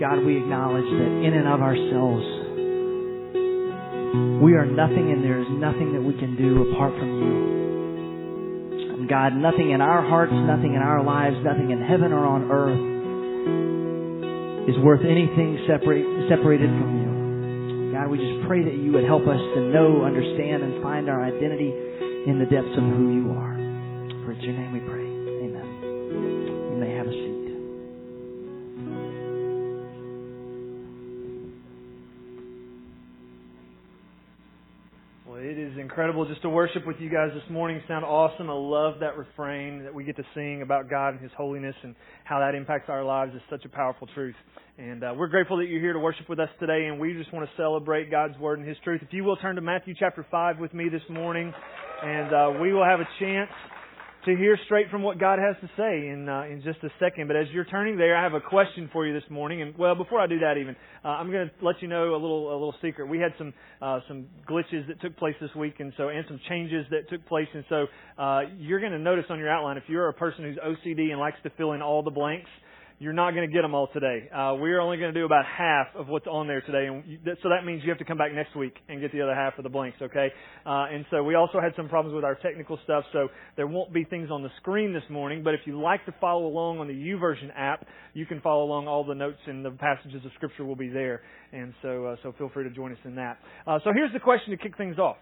God, we acknowledge that in and of ourselves, we are nothing and there is nothing that we can do apart from you. And God, nothing in our hearts, nothing in our lives, nothing in heaven or on earth is worth anything separate, separated from you. God, we just pray that you would help us to know, understand, and find our identity in the depths of who you are. For it's your name we pray. Incredible just to worship with you guys this morning. Sound awesome. I love that refrain that we get to sing about God and His holiness and how that impacts our lives is such a powerful truth. And uh, we're grateful that you're here to worship with us today, and we just want to celebrate God's Word and His truth. If you will turn to Matthew chapter 5 with me this morning, and uh, we will have a chance to hear straight from what God has to say in uh, in just a second. But as you're turning there, I have a question for you this morning. And well, before I do that, even uh, I'm going to let you know a little a little secret. We had some uh, some glitches that took place this week, and so and some changes that took place. And so uh, you're going to notice on your outline if you're a person who's OCD and likes to fill in all the blanks you're not going to get them all today. Uh, we're only going to do about half of what's on there today, and you, so that means you have to come back next week and get the other half of the blanks. Okay? Uh, and so we also had some problems with our technical stuff, so there won't be things on the screen this morning. But if you like to follow along on the YouVersion app, you can follow along. All the notes and the passages of Scripture will be there, and so uh, so feel free to join us in that. Uh, so here's the question to kick things off: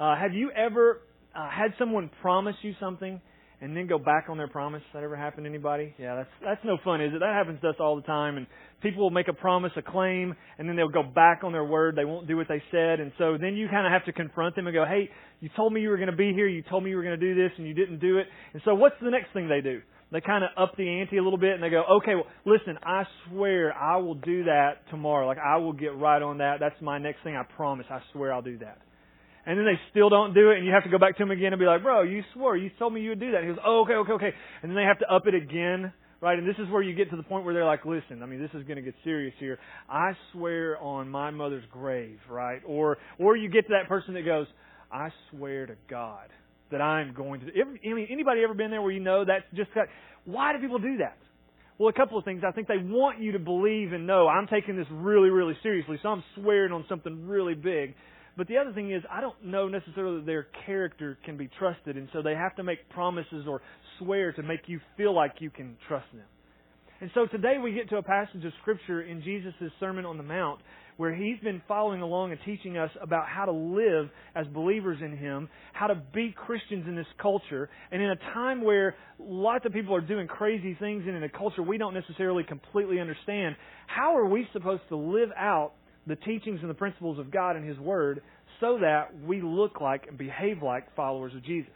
uh, Have you ever uh, had someone promise you something? And then go back on their promise. That ever happened to anybody? Yeah, that's that's no fun, is it? That happens to us all the time. And people will make a promise, a claim, and then they'll go back on their word. They won't do what they said, and so then you kind of have to confront them and go, "Hey, you told me you were going to be here. You told me you were going to do this, and you didn't do it." And so, what's the next thing they do? They kind of up the ante a little bit, and they go, "Okay, well, listen, I swear I will do that tomorrow. Like I will get right on that. That's my next thing. I promise. I swear I'll do that." And then they still don't do it, and you have to go back to them again and be like, bro, you swore, you told me you would do that. he goes, oh, okay, okay, okay. And then they have to up it again, right? And this is where you get to the point where they're like, listen, I mean, this is going to get serious here. I swear on my mother's grave, right? Or, or you get to that person that goes, I swear to God that I'm going to. I mean, anybody ever been there where you know that's just got, why do people do that? Well, a couple of things. I think they want you to believe and know I'm taking this really, really seriously, so I'm swearing on something really big. But the other thing is, I don't know necessarily that their character can be trusted, and so they have to make promises or swear to make you feel like you can trust them. And so today we get to a passage of Scripture in Jesus' Sermon on the Mount where he's been following along and teaching us about how to live as believers in him, how to be Christians in this culture, and in a time where lots of people are doing crazy things and in a culture we don't necessarily completely understand, how are we supposed to live out the teachings and the principles of God and His Word so that we look like and behave like followers of Jesus.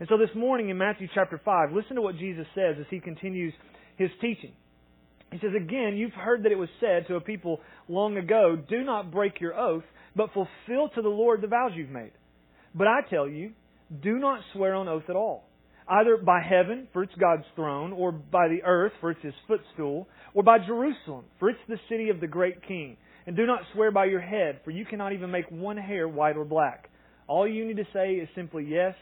And so this morning in Matthew chapter 5, listen to what Jesus says as He continues His teaching. He says, Again, you've heard that it was said to a people long ago, Do not break your oath, but fulfill to the Lord the vows you've made. But I tell you, do not swear on oath at all, either by heaven, for it's God's throne, or by the earth, for it's his footstool, or by Jerusalem, for it's the city of the great king. And do not swear by your head, for you cannot even make one hair white or black. All you need to say is simply yes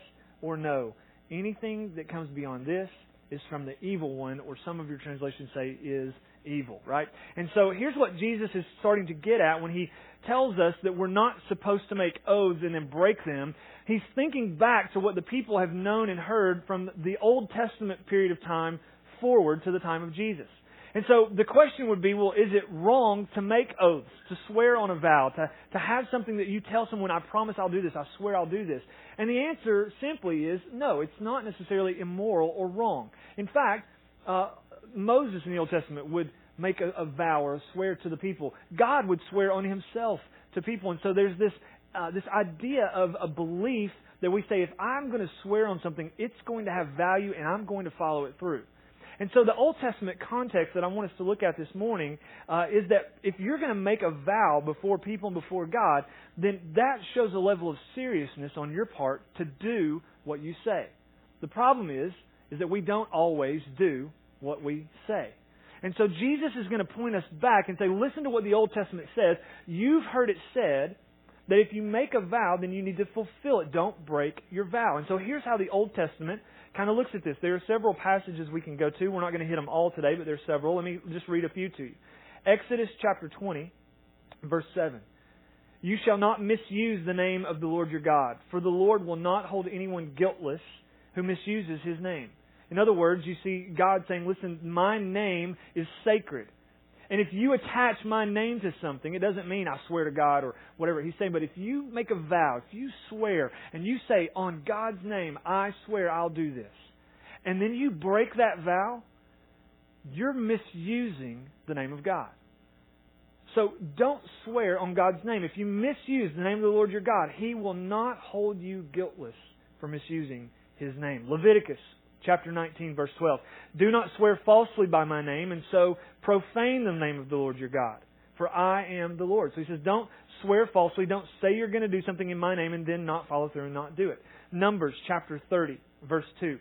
or no. Anything that comes beyond this is from the evil one, or some of your translations say is evil, right? And so here's what Jesus is starting to get at when he tells us that we're not supposed to make oaths and then break them. He's thinking back to what the people have known and heard from the Old Testament period of time forward to the time of Jesus. And so the question would be, well, is it wrong to make oaths, to swear on a vow, to, to have something that you tell someone, I promise I'll do this, I swear I'll do this? And the answer simply is no, it's not necessarily immoral or wrong. In fact, uh, Moses in the Old Testament would make a, a vow or a swear to the people. God would swear on himself to people. And so there's this, uh, this idea of a belief that we say, if I'm going to swear on something, it's going to have value and I'm going to follow it through. And so the Old Testament context that I want us to look at this morning uh, is that if you're going to make a vow before people and before God, then that shows a level of seriousness on your part to do what you say. The problem is, is that we don't always do what we say. And so Jesus is going to point us back and say, listen to what the Old Testament says. You've heard it said that if you make a vow, then you need to fulfill it. Don't break your vow. And so here's how the Old Testament kind of looks at this. There are several passages we can go to. We're not going to hit them all today, but there's several. Let me just read a few to you. Exodus chapter 20, verse 7. You shall not misuse the name of the Lord your God, for the Lord will not hold anyone guiltless who misuses his name. In other words, you see God saying, listen, my name is sacred. And if you attach my name to something, it doesn't mean I swear to God or whatever he's saying, but if you make a vow, if you swear, and you say, on God's name, I swear I'll do this, and then you break that vow, you're misusing the name of God. So don't swear on God's name. If you misuse the name of the Lord your God, He will not hold you guiltless for misusing His name. Leviticus chapter 19 verse 12. Do not swear falsely by my name and so profane the name of the Lord your God. For I am the Lord. So he says, don't swear falsely. Don't say you're going to do something in my name and then not follow through and not do it. Numbers chapter 30 verse 2.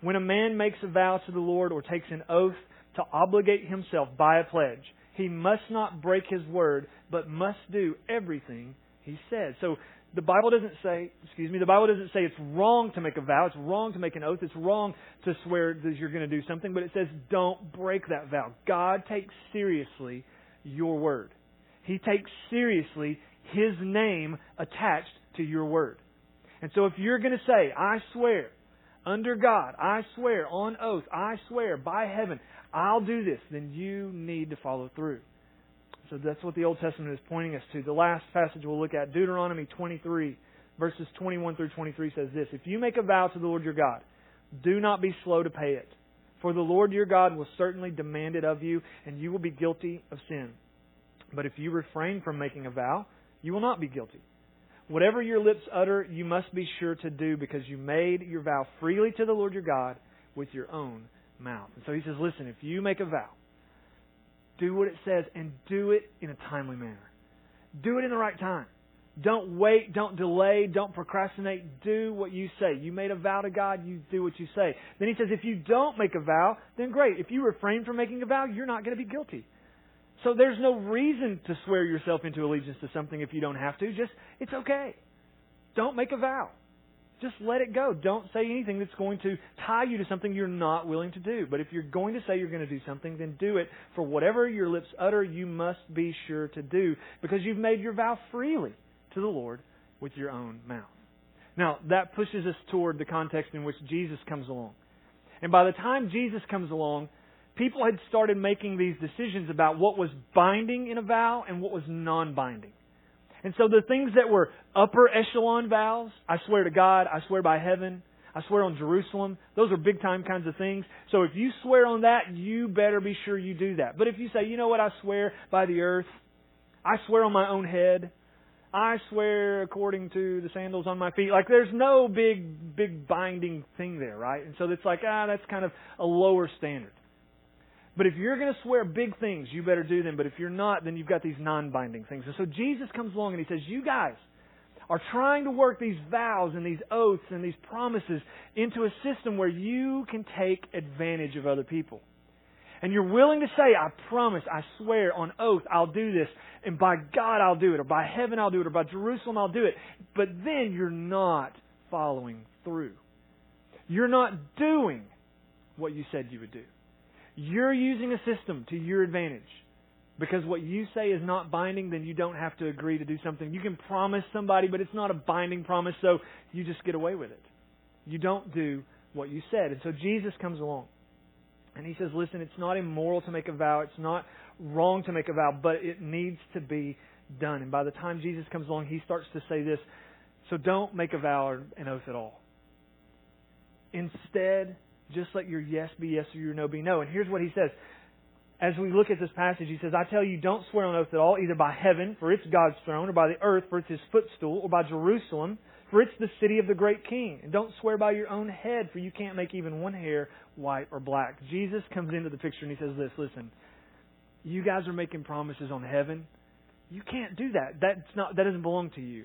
When a man makes a vow to the Lord or takes an oath to obligate himself by a pledge, he must not break his word, but must do everything he says. So the Bible doesn't say, excuse me, the Bible doesn't say it's wrong to make a vow, it's wrong to make an oath, it's wrong to swear that you're going to do something, but it says don't break that vow. God takes seriously your word. He takes seriously His name attached to your word. And so if you're going to say, I swear, under God, I swear on oath, I swear by heaven, I'll do this, then you need to follow through. So that's what the Old Testament is pointing us to. The last passage we'll look at, Deuteronomy 23, verses 21 through 23 says this If you make a vow to the Lord your God, do not be slow to pay it. For the Lord your God will certainly demand it of you, and you will be guilty of sin. But if you refrain from making a vow, you will not be guilty. Whatever your lips utter, you must be sure to do, because you made your vow freely to the Lord your God with your own mouth. And so he says, Listen, if you make a vow, do what it says and do it in a timely manner. Do it in the right time. Don't wait, don't delay, don't procrastinate. Do what you say. You made a vow to God, you do what you say. Then he says, if you don't make a vow, then great. If you refrain from making a vow, you're not going to be guilty. So there's no reason to swear yourself into allegiance to something if you don't have to. Just, it's okay. Don't make a vow. Just let it go. Don't say anything that's going to tie you to something you're not willing to do. But if you're going to say you're going to do something, then do it. For whatever your lips utter, you must be sure to do because you've made your vow freely to the Lord with your own mouth. Now, that pushes us toward the context in which Jesus comes along. And by the time Jesus comes along, people had started making these decisions about what was binding in a vow and what was non binding. And so the things that were upper echelon vows, I swear to God, I swear by heaven, I swear on Jerusalem, those are big time kinds of things. So if you swear on that, you better be sure you do that. But if you say, you know what, I swear by the earth, I swear on my own head, I swear according to the sandals on my feet. Like there's no big, big binding thing there, right? And so it's like, ah, that's kind of a lower standard. But if you're going to swear big things, you better do them. But if you're not, then you've got these non binding things. And so Jesus comes along and he says, You guys are trying to work these vows and these oaths and these promises into a system where you can take advantage of other people. And you're willing to say, I promise, I swear on oath, I'll do this. And by God, I'll do it. Or by heaven, I'll do it. Or by Jerusalem, I'll do it. But then you're not following through. You're not doing what you said you would do. You're using a system to your advantage. Because what you say is not binding, then you don't have to agree to do something. You can promise somebody, but it's not a binding promise, so you just get away with it. You don't do what you said. And so Jesus comes along. And he says, listen, it's not immoral to make a vow. It's not wrong to make a vow, but it needs to be done. And by the time Jesus comes along, he starts to say this. So don't make a vow or an oath at all. Instead, just let your yes be yes or your no be no. And here's what he says. As we look at this passage, he says, I tell you, don't swear on oath at all, either by heaven, for it's God's throne, or by the earth, for it's his footstool, or by Jerusalem, for it's the city of the great king. And don't swear by your own head, for you can't make even one hair white or black. Jesus comes into the picture and he says this, listen, you guys are making promises on heaven. You can't do that. That's not, that doesn't belong to you.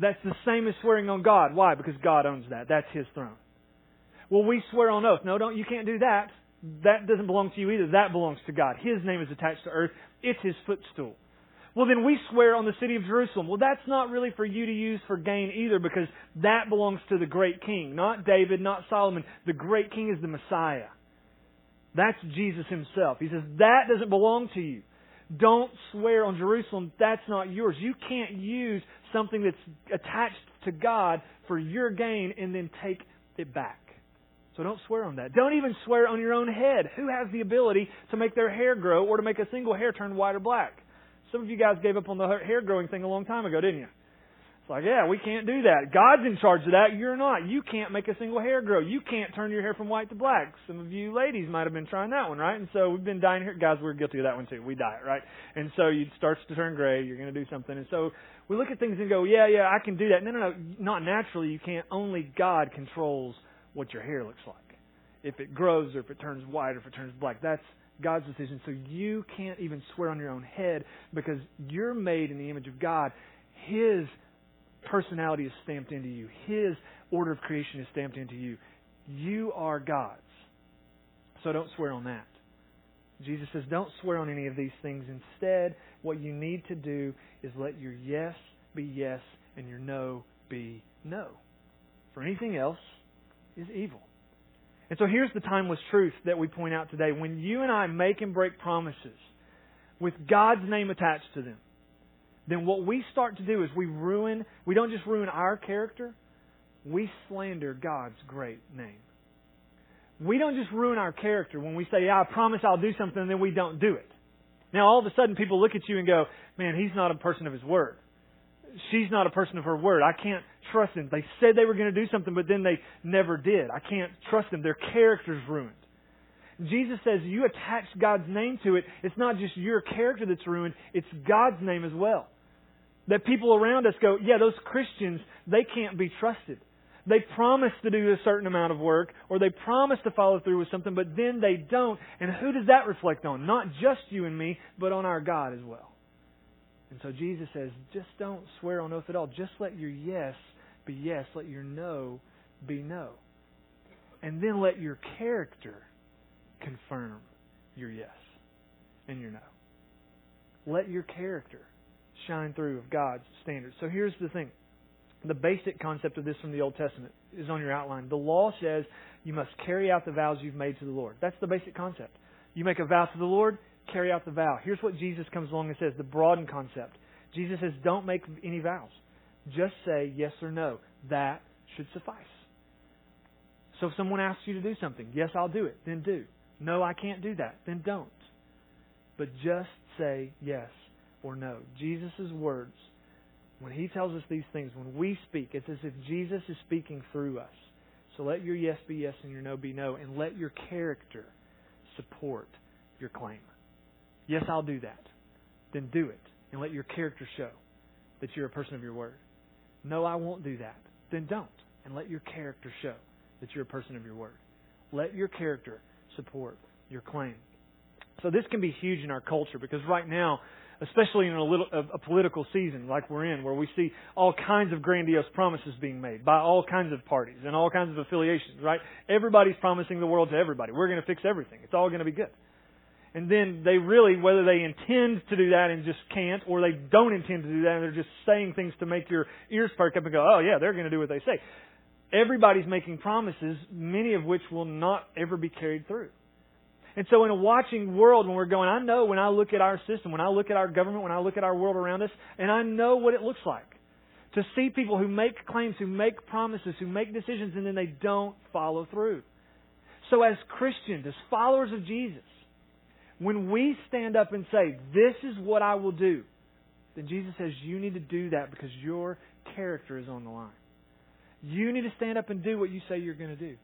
That's the same as swearing on God. Why? Because God owns that. That's his throne. Well, we swear on oath. No, don't. You can't do that. That doesn't belong to you either. That belongs to God. His name is attached to earth. It's His footstool. Well, then we swear on the city of Jerusalem. Well, that's not really for you to use for gain either because that belongs to the great king, not David, not Solomon. The great king is the Messiah. That's Jesus himself. He says, that doesn't belong to you. Don't swear on Jerusalem. That's not yours. You can't use something that's attached to God for your gain and then take it back. So don't swear on that. Don't even swear on your own head. Who has the ability to make their hair grow or to make a single hair turn white or black? Some of you guys gave up on the hair growing thing a long time ago, didn't you? It's like, yeah, we can't do that. God's in charge of that. You're not. You can't make a single hair grow. You can't turn your hair from white to black. Some of you ladies might have been trying that one, right? And so we've been dyeing hair. Guys, we're guilty of that one too. We dye it, right? And so it starts to turn gray. You're going to do something. And so we look at things and go, yeah, yeah, I can do that. No, no, no. Not naturally. You can't. Only God controls what your hair looks like. If it grows or if it turns white or if it turns black. That's God's decision. So you can't even swear on your own head because you're made in the image of God. His personality is stamped into you. His order of creation is stamped into you. You are God's. So don't swear on that. Jesus says, don't swear on any of these things. Instead, what you need to do is let your yes be yes and your no be no. For anything else is evil. And so here's the timeless truth that we point out today. When you and I make and break promises with God's name attached to them, then what we start to do is we ruin, we don't just ruin our character, we slander God's great name. We don't just ruin our character when we say, yeah, I promise I'll do something, and then we don't do it. Now, all of a sudden, people look at you and go, man, he's not a person of his word. She's not a person of her word. I can't trust them. They said they were going to do something, but then they never did. I can't trust them. Their character's ruined. Jesus says you attach God's name to it. It's not just your character that's ruined, it's God's name as well. That people around us go, yeah, those Christians, they can't be trusted. They promise to do a certain amount of work, or they promise to follow through with something, but then they don't. And who does that reflect on? Not just you and me, but on our God as well. And so Jesus says, just don't swear on oath at all. Just let your yes be yes. Let your no be no. And then let your character confirm your yes and your no. Let your character shine through of God's standards. So here's the thing. The basic concept of this from the Old Testament is on your outline. The law says you must carry out the vows you've made to the Lord. That's the basic concept. You make a vow to the Lord, carry out the vow. Here's what Jesus comes along and says, the broadened concept. Jesus says, don't make any vows. Just say yes or no. That should suffice. So if someone asks you to do something, yes, I'll do it, then do. No, I can't do that, then don't. But just say yes or no. Jesus' words, when he tells us these things, when we speak, it's as if Jesus is speaking through us. So let your yes be yes and your no be no, and let your character support your claim. Yes, I'll do that. Then do it, and let your character show that you're a person of your word. No, I won't do that. Then don't, and let your character show that you're a person of your word. Let your character support your claim. So this can be huge in our culture because right now especially in a, little, a, political season like we're in, where we see all kinds of grandiose promises being made by all kinds of parties and all kinds of affiliations, right? Everybody's promising the world to everybody. We're going to fix everything. It's all going to be good. And then they really, whether they intend to do that and just can't, or they don't intend to do that and they're just saying things to make your ears perk up and go, oh yeah, they're going to do what they say. Everybody's making promises, many of which will not ever be carried through. And so in a watching world, when we're going, I know when I look at our system, when I look at our government, when I look at our world around us, and I know what it looks like. To see people who make claims, who make promises, who make decisions, and then they don't follow through. So as Christians, as followers of Jesus, when we stand up and say, this is what I will do, then Jesus says, you need to do that because your character is on the line. You need to stand up and do what you say you're going to do.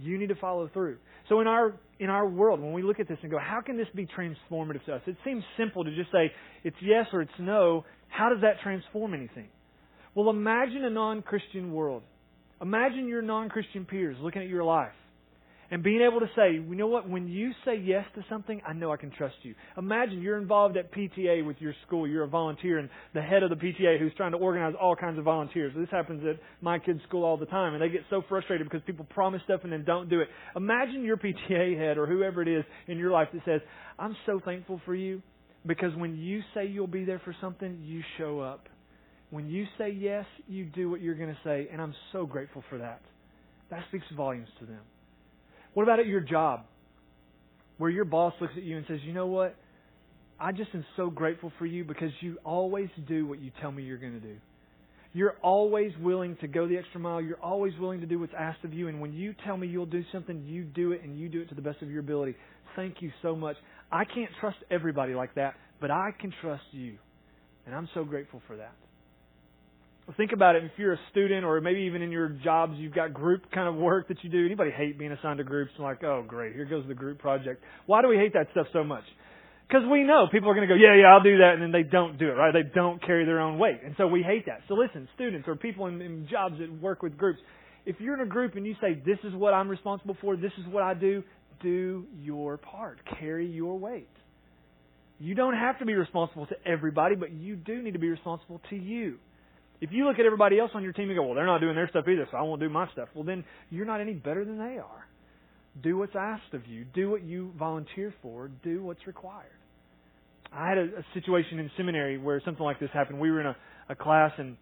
You need to follow through. So in our in our world, when we look at this and go, how can this be transformative to us? It seems simple to just say it's yes or it's no. How does that transform anything? Well, imagine a non-Christian world. Imagine your non-Christian peers looking at your life and being able to say, you know what, when you say yes to something, I know I can trust you. Imagine you're involved at PTA with your school, you're a volunteer, and the head of the PTA who's trying to organize all kinds of volunteers. This happens at my kids' school all the time, and they get so frustrated because people promise stuff and then don't do it. Imagine your PTA head or whoever it is in your life that says, I'm so thankful for you because when you say you'll be there for something, you show up. When you say yes, you do what you're going to say, and I'm so grateful for that. That speaks volumes to them. What about at your job? where your boss looks at you and says, you know what? I just am so grateful for you because you always do what you tell me you're going to do. You're always willing to go the extra mile. You're always willing to do what's asked of you. And when you tell me you'll do something, you do it and you do it to the best of your ability. Thank you so much. I can't trust everybody like that, but I can trust you. And I'm so grateful for that. Think about it. If you're a student or maybe even in your jobs, you've got group kind of work that you do. Anybody hate being assigned to groups? I'm like, oh, great. Here goes the group project. Why do we hate that stuff so much? Because we know people are going to go, yeah, yeah, I'll do that, and then they don't do it, right? They don't carry their own weight. And so we hate that. So listen, students or people in, in jobs that work with groups, if you're in a group and you say, this is what I'm responsible for, this is what I do, do your part. Carry your weight. You don't have to be responsible to everybody, but you do need to be responsible to you. If you look at everybody else on your team and go, well, they're not doing their stuff either, so I won't do my stuff, well, then you're not any better than they are. Do what's asked of you. Do what you volunteer for. Do what's required. I had a, a situation in seminary where something like this happened. We were in a, a class and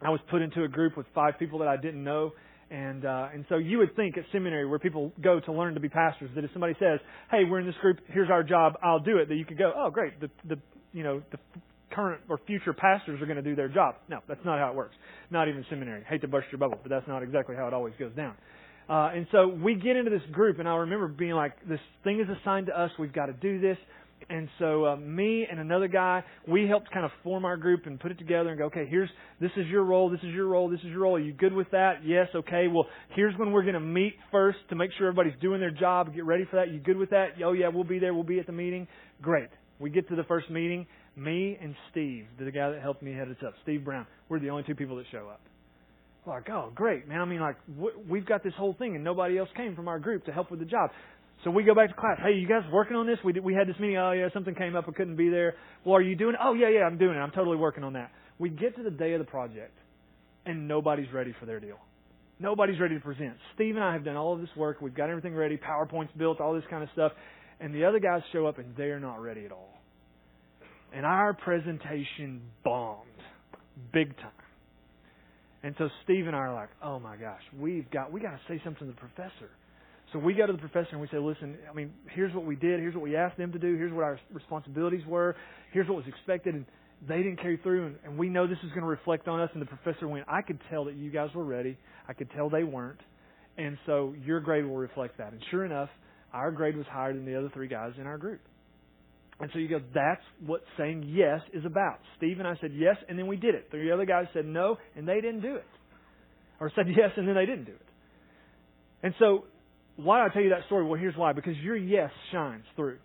I was put into a group with five people that I didn't know. And uh, and so you would think at seminary where people go to learn to be pastors that if somebody says, "Hey, we're in this group. Here's our job. I'll do it," that you could go, "Oh, great. The the you know the current or future pastors are going to do their job." No, that's not how it works. Not even seminary. Hate to burst your bubble, but that's not exactly how it always goes down. Uh, and so we get into this group, and I remember being like, "This thing is assigned to us. We've got to do this." And so uh, me and another guy, we helped kind of form our group and put it together and go, okay, here's this is your role, this is your role, this is your role. Are you good with that? Yes, okay. Well, here's when we're going to meet first to make sure everybody's doing their job. Get ready for that. You good with that? Oh yeah, we'll be there. We'll be at the meeting. Great. We get to the first meeting. Me and Steve, the guy that helped me head us up, Steve Brown, we're the only two people that show up. Like, oh, great, man. I mean, like, we've got this whole thing, and nobody else came from our group to help with the job. So we go back to class. Hey, you guys working on this? We did, we had this meeting. Oh yeah, something came up. I couldn't be there. Well, are you doing it? Oh yeah, yeah, I'm doing it. I'm totally working on that. We get to the day of the project, and nobody's ready for their deal. Nobody's ready to present. Steve and I have done all of this work. We've got everything ready. PowerPoint's built. All this kind of stuff. And the other guys show up, and they're not ready at all. And our presentation bombed, big time. And so Steve and I are like, "Oh my gosh, we've got we got to say something to the professor." So we go to the professor and we say, listen, I mean, here's what we did, here's what we asked them to do, here's what our responsibilities were, here's what was expected, and they didn't carry through, and, and we know this is going to reflect on us. And the professor went, I could tell that you guys were ready, I could tell they weren't, and so your grade will reflect that. And sure enough, our grade was higher than the other three guys in our group. And so you go, that's what saying yes is about. Steve and I said yes, and then we did it. The other guys said no, and they didn't do it. Or said yes, and then they didn't do it. And so why do I tell you that story? Well, here's why. Because your yes shines through.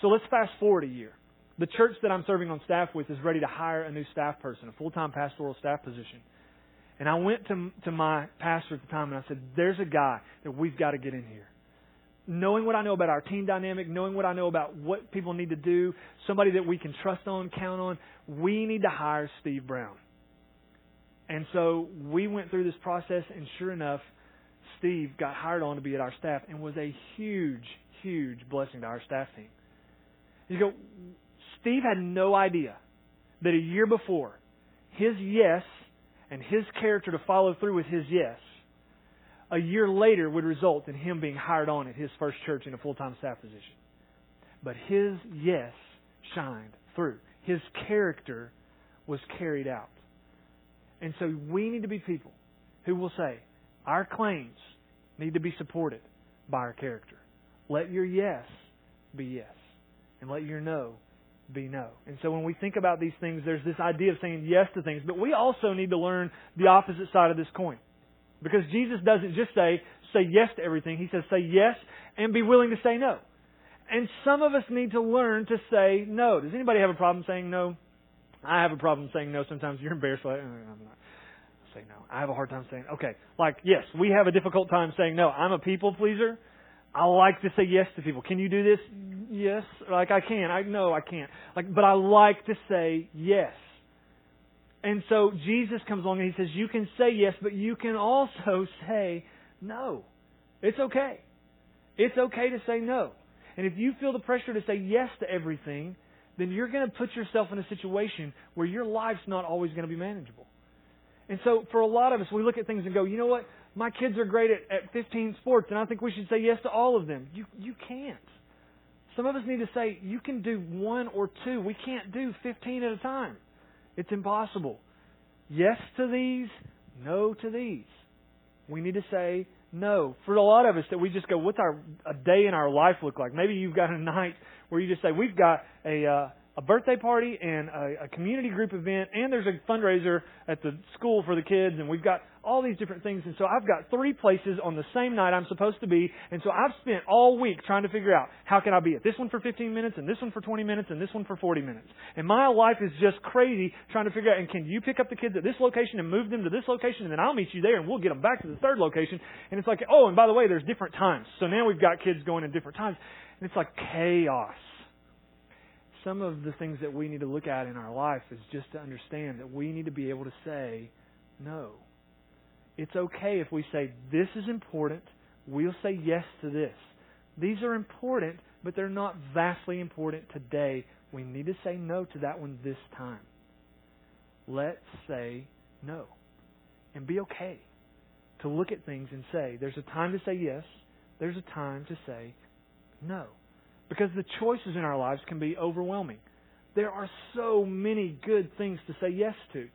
So let's fast forward a year. The church that I'm serving on staff with is ready to hire a new staff person, a full-time pastoral staff position. And I went to, to my pastor at the time and I said, there's a guy that we've got to get in here. Knowing what I know about our team dynamic, knowing what I know about what people need to do, somebody that we can trust on, count on, we need to hire Steve Brown. And so we went through this process and sure enough, Steve got hired on to be at our staff and was a huge, huge blessing to our staff team. You go, Steve had no idea that a year before, his yes and his character to follow through with his yes, a year later would result in him being hired on at his first church in a full time staff position. But his yes shined through. His character was carried out. And so we need to be people who will say, our claims need to be supported by our character. Let your yes be yes, and let your no be no. And so when we think about these things, there's this idea of saying yes to things, but we also need to learn the opposite side of this coin. Because Jesus doesn't just say, say yes to everything. He says, say yes and be willing to say no. And some of us need to learn to say no. Does anybody have a problem saying no? I have a problem saying no. Sometimes you're embarrassed. Like, uh, I'm not say no. I have a hard time saying, okay, like, yes, we have a difficult time saying no. I'm a people pleaser. I like to say yes to people. Can you do this? Yes. Like, I can. I know I can't. Like, but I like to say yes. And so Jesus comes along and he says, you can say yes, but you can also say no. It's okay. It's okay to say no. And if you feel the pressure to say yes to everything, then you're going to put yourself in a situation where your life's not always going to be manageable. And so for a lot of us, we look at things and go, you know what? My kids are great at, at 15 sports, and I think we should say yes to all of them. You, you can't. Some of us need to say, you can do one or two. We can't do 15 at a time. It's impossible. Yes to these, no to these. We need to say no. For a lot of us that we just go, what's our a day in our life look like? Maybe you've got a night where you just say, we've got a uh, a birthday party and a, a community group event, and there's a fundraiser at the school for the kids, and we've got all these different things. And so I've got three places on the same night I'm supposed to be, and so I've spent all week trying to figure out how can I be at this one for 15 minutes, and this one for 20 minutes, and this one for 40 minutes. And my life is just crazy trying to figure out. And can you pick up the kids at this location and move them to this location, and then I'll meet you there, and we'll get them back to the third location. And it's like, oh, and by the way, there's different times. So now we've got kids going in different times, and it's like chaos some of the things that we need to look at in our life is just to understand that we need to be able to say no. It's okay if we say, This is important. We'll say yes to this. These are important, but they're not vastly important today. We need to say no to that one this time. Let's say no. And be okay to look at things and say, There's a time to say yes, there's a time to say no. Because the choices in our lives can be overwhelming. There are so many good things to say yes to.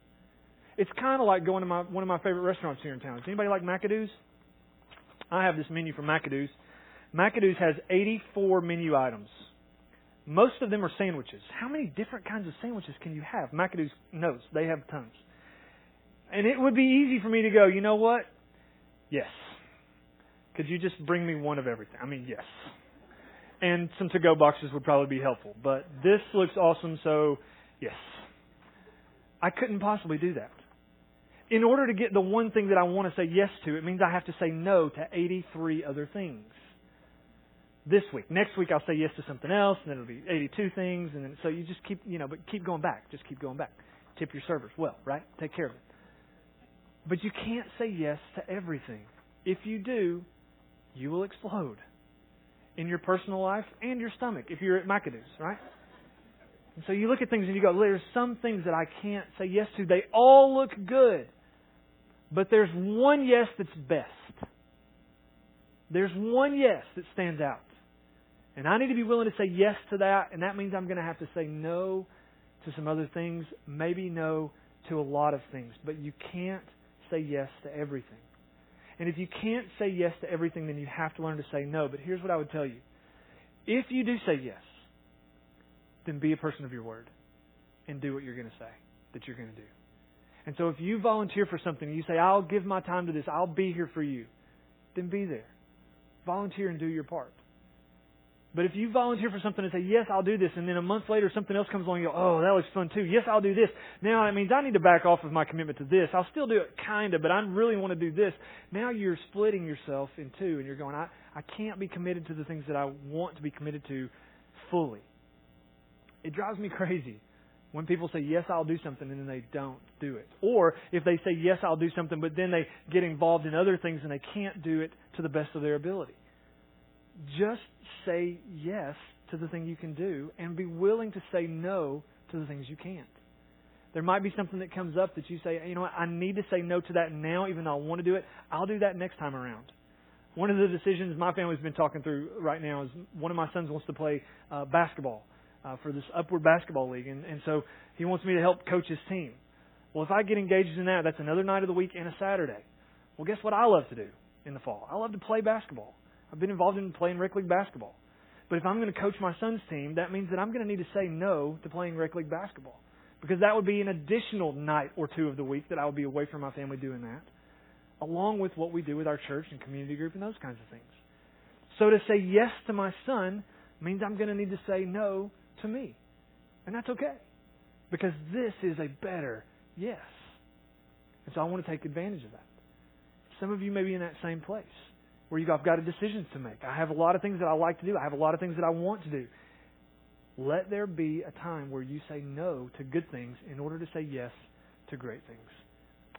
It's kind of like going to my, one of my favorite restaurants here in town. Does anybody like McAdoo's? I have this menu from McAdoo's. McAdoo's has 84 menu items. Most of them are sandwiches. How many different kinds of sandwiches can you have? McAdoo's knows. They have tons. And it would be easy for me to go, you know what? Yes. Could you just bring me one of everything? I mean, yes and some to go boxes would probably be helpful. But this looks awesome, so yes. I couldn't possibly do that. In order to get the one thing that I want to say yes to, it means I have to say no to 83 other things. This week. Next week I'll say yes to something else, and then it'll be 82 things, and then so you just keep, you know, but keep going back. Just keep going back. Tip your servers well, right? Take care of it. But you can't say yes to everything. If you do, you will explode in your personal life and your stomach if you're at McAdoo's, right? And so you look at things and you go, there's some things that I can't say yes to. They all look good. But there's one yes that's best. There's one yes that stands out. And I need to be willing to say yes to that, and that means I'm going to have to say no to some other things, maybe no to a lot of things. But you can't say yes to everything. And if you can't say yes to everything, then you have to learn to say no. But here's what I would tell you. If you do say yes, then be a person of your word and do what you're going to say that you're going to do. And so if you volunteer for something, you say, I'll give my time to this, I'll be here for you, then be there. Volunteer and do your part. But if you volunteer for something and say, yes, I'll do this, and then a month later something else comes along and you go, oh, that looks fun too. Yes, I'll do this. Now that means I need to back off of my commitment to this. I'll still do it kind of, but I really want to do this. Now you're splitting yourself in two and you're going, I, I can't be committed to the things that I want to be committed to fully. It drives me crazy when people say, yes, I'll do something, and then they don't do it. Or if they say, yes, I'll do something, but then they get involved in other things and they can't do it to the best of their ability. Just say yes to the thing you can do and be willing to say no to the things you can't. There might be something that comes up that you say, you know what, I need to say no to that now, even though I want to do it. I'll do that next time around. One of the decisions my family's been talking through right now is one of my sons wants to play uh, basketball uh, for this Upward Basketball League, and, and so he wants me to help coach his team. Well, if I get engaged in that, that's another night of the week and a Saturday. Well, guess what I love to do in the fall? I love to play basketball. I've been involved in playing rec league basketball. But if I'm going to coach my son's team, that means that I'm going to need to say no to playing rec league basketball. Because that would be an additional night or two of the week that I would be away from my family doing that, along with what we do with our church and community group and those kinds of things. So to say yes to my son means I'm going to need to say no to me. And that's okay. Because this is a better yes. And so I want to take advantage of that. Some of you may be in that same place where you go, I've got a decision to make. I have a lot of things that I like to do. I have a lot of things that I want to do. Let there be a time where you say no to good things in order to say yes to great things.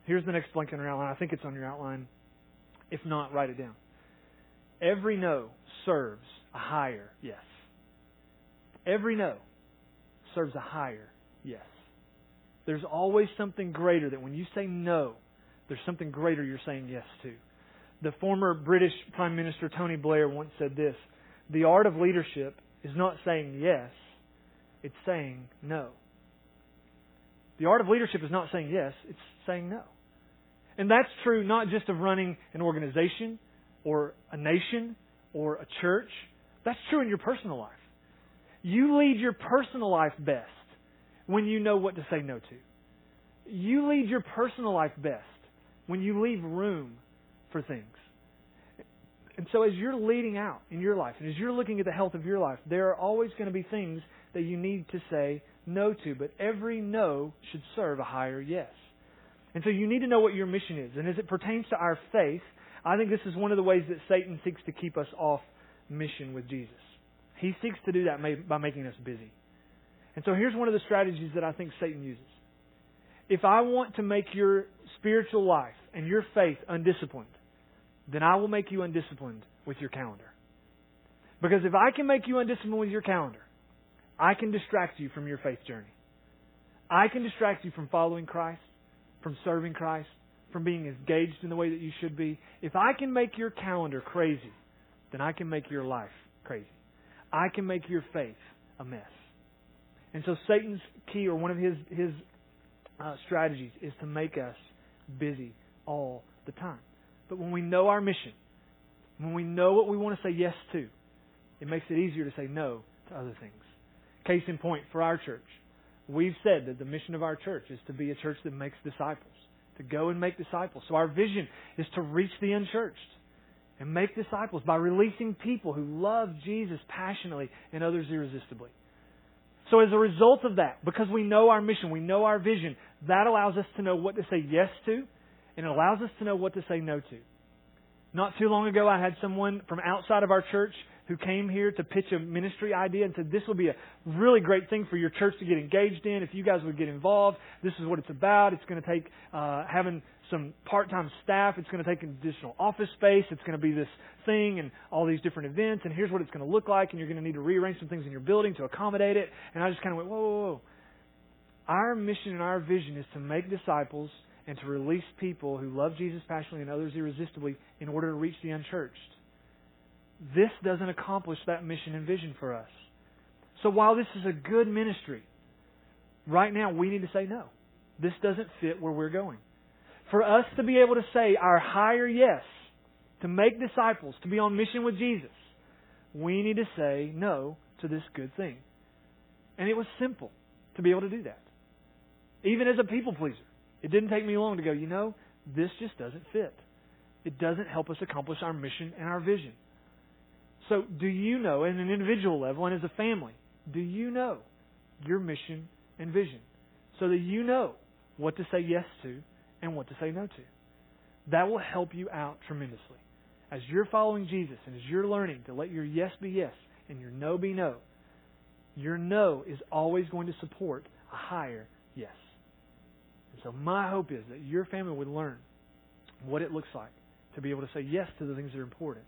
Here's the next blank on your outline. I think it's on your outline. If not, write it down. Every no serves a higher yes. Every no serves a higher yes. There's always something greater that when you say no, there's something greater you're saying yes to. The former British Prime Minister Tony Blair once said this The art of leadership is not saying yes, it's saying no. The art of leadership is not saying yes, it's saying no. And that's true not just of running an organization or a nation or a church. That's true in your personal life. You lead your personal life best when you know what to say no to. You lead your personal life best when you leave room for things. And so as you're leading out in your life and as you're looking at the health of your life, there are always going to be things that you need to say no to, but every no should serve a higher yes. And so you need to know what your mission is. And as it pertains to our faith, I think this is one of the ways that Satan seeks to keep us off mission with Jesus. He seeks to do that by making us busy. And so here's one of the strategies that I think Satan uses. If I want to make your spiritual life and your faith undisciplined, then I will make you undisciplined with your calendar. Because if I can make you undisciplined with your calendar, I can distract you from your faith journey. I can distract you from following Christ, from serving Christ, from being engaged in the way that you should be. If I can make your calendar crazy, then I can make your life crazy. I can make your faith a mess. And so Satan's key, or one of his his uh, strategies, is to make us busy all the time. But when we know our mission, when we know what we want to say yes to, it makes it easier to say no to other things. Case in point, for our church, we've said that the mission of our church is to be a church that makes disciples, to go and make disciples. So our vision is to reach the unchurched and make disciples by releasing people who love Jesus passionately and others irresistibly. So as a result of that, because we know our mission, we know our vision, that allows us to know what to say yes to, and it allows us to know what to say no to. Not too long ago, I had someone from outside of our church who came here to pitch a ministry idea and said this would be a really great thing for your church to get engaged in if you guys would get involved. This is what it's about. It's going to take uh, having some part-time staff. It's going to take additional office space. It's going to be this thing and all these different events. And here's what it's going to look like. And you're going to need to rearrange some things in your building to accommodate it. And I just kind of went, whoa, whoa, whoa. Our mission and our vision is to make disciples and to release people who love Jesus passionately and others irresistibly in order to reach the unchurched. This doesn't accomplish that mission and vision for us. So while this is a good ministry, right now we need to say no. This doesn't fit where we're going. For us to be able to say our higher yes, to make disciples, to be on mission with Jesus, we need to say no to this good thing. And it was simple to be able to do that. Even as a people pleaser. It didn't take me long to go, you know, this just doesn't fit. It doesn't help us accomplish our mission and our vision. So, do you know, at an individual level and as a family, do you know your mission and vision? So that you know what to say yes to and what to say no to. That will help you out tremendously. As you're following Jesus and as you're learning to let your yes be yes and your no be no, your no is always going to support a higher yes. So, my hope is that your family would learn what it looks like to be able to say yes to the things that are important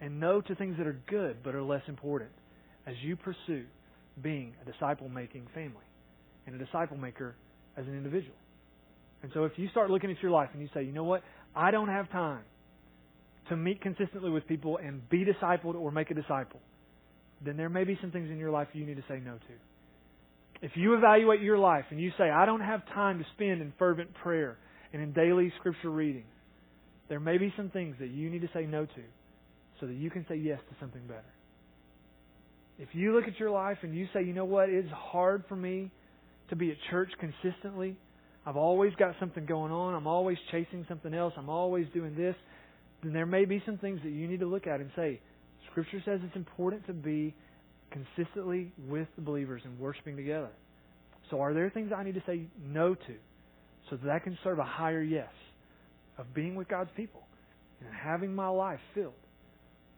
and no to things that are good but are less important as you pursue being a disciple making family and a disciple maker as an individual. And so if you start looking at your life and you say, you know what, I don't have time to meet consistently with people and be discipled or make a disciple, then there may be some things in your life you need to say no to. If you evaluate your life and you say, I don't have time to spend in fervent prayer and in daily scripture reading, there may be some things that you need to say no to so that you can say yes to something better. If you look at your life and you say, you know what, it's hard for me to be at church consistently. I've always got something going on. I'm always chasing something else. I'm always doing this. Then there may be some things that you need to look at and say, Scripture says it's important to be consistently with the believers and worshiping together. So are there things I need to say no to so that I can serve a higher yes of being with God's people and having my life filled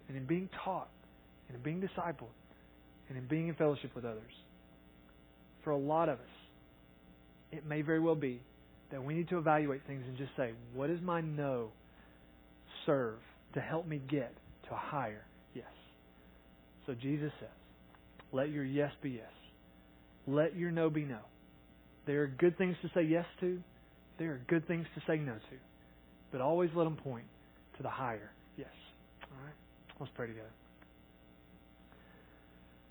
and in being taught and in being discipled and in being in fellowship with others. For a lot of us, it may very well be that we need to evaluate things and just say, what does my no serve to help me get to a higher yes? So Jesus says, let your yes be yes. Let your no be no. There are good things to say yes to. There are good things to say no to. But always let them point to the higher yes. All right? Let's pray together.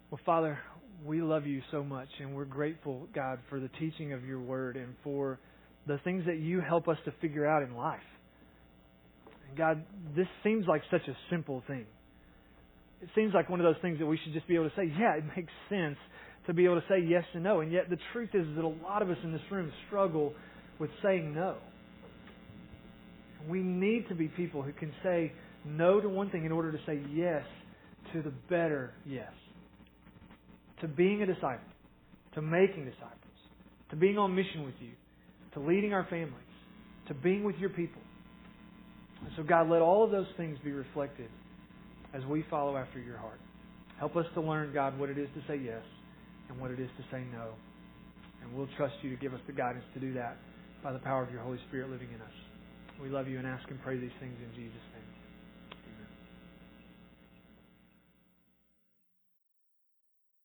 Well, Father, we love you so much, and we're grateful, God, for the teaching of your word and for the things that you help us to figure out in life. And God, this seems like such a simple thing. It seems like one of those things that we should just be able to say, yeah, it makes sense to be able to say yes and no. And yet the truth is that a lot of us in this room struggle with saying no. We need to be people who can say no to one thing in order to say yes to the better yes. To being a disciple, to making disciples, to being on mission with you, to leading our families, to being with your people. And so, God, let all of those things be reflected as we follow after your heart. Help us to learn, God, what it is to say yes and what it is to say no. And we'll trust you to give us the guidance to do that by the power of your Holy Spirit living in us. We love you and ask and pray these things in Jesus'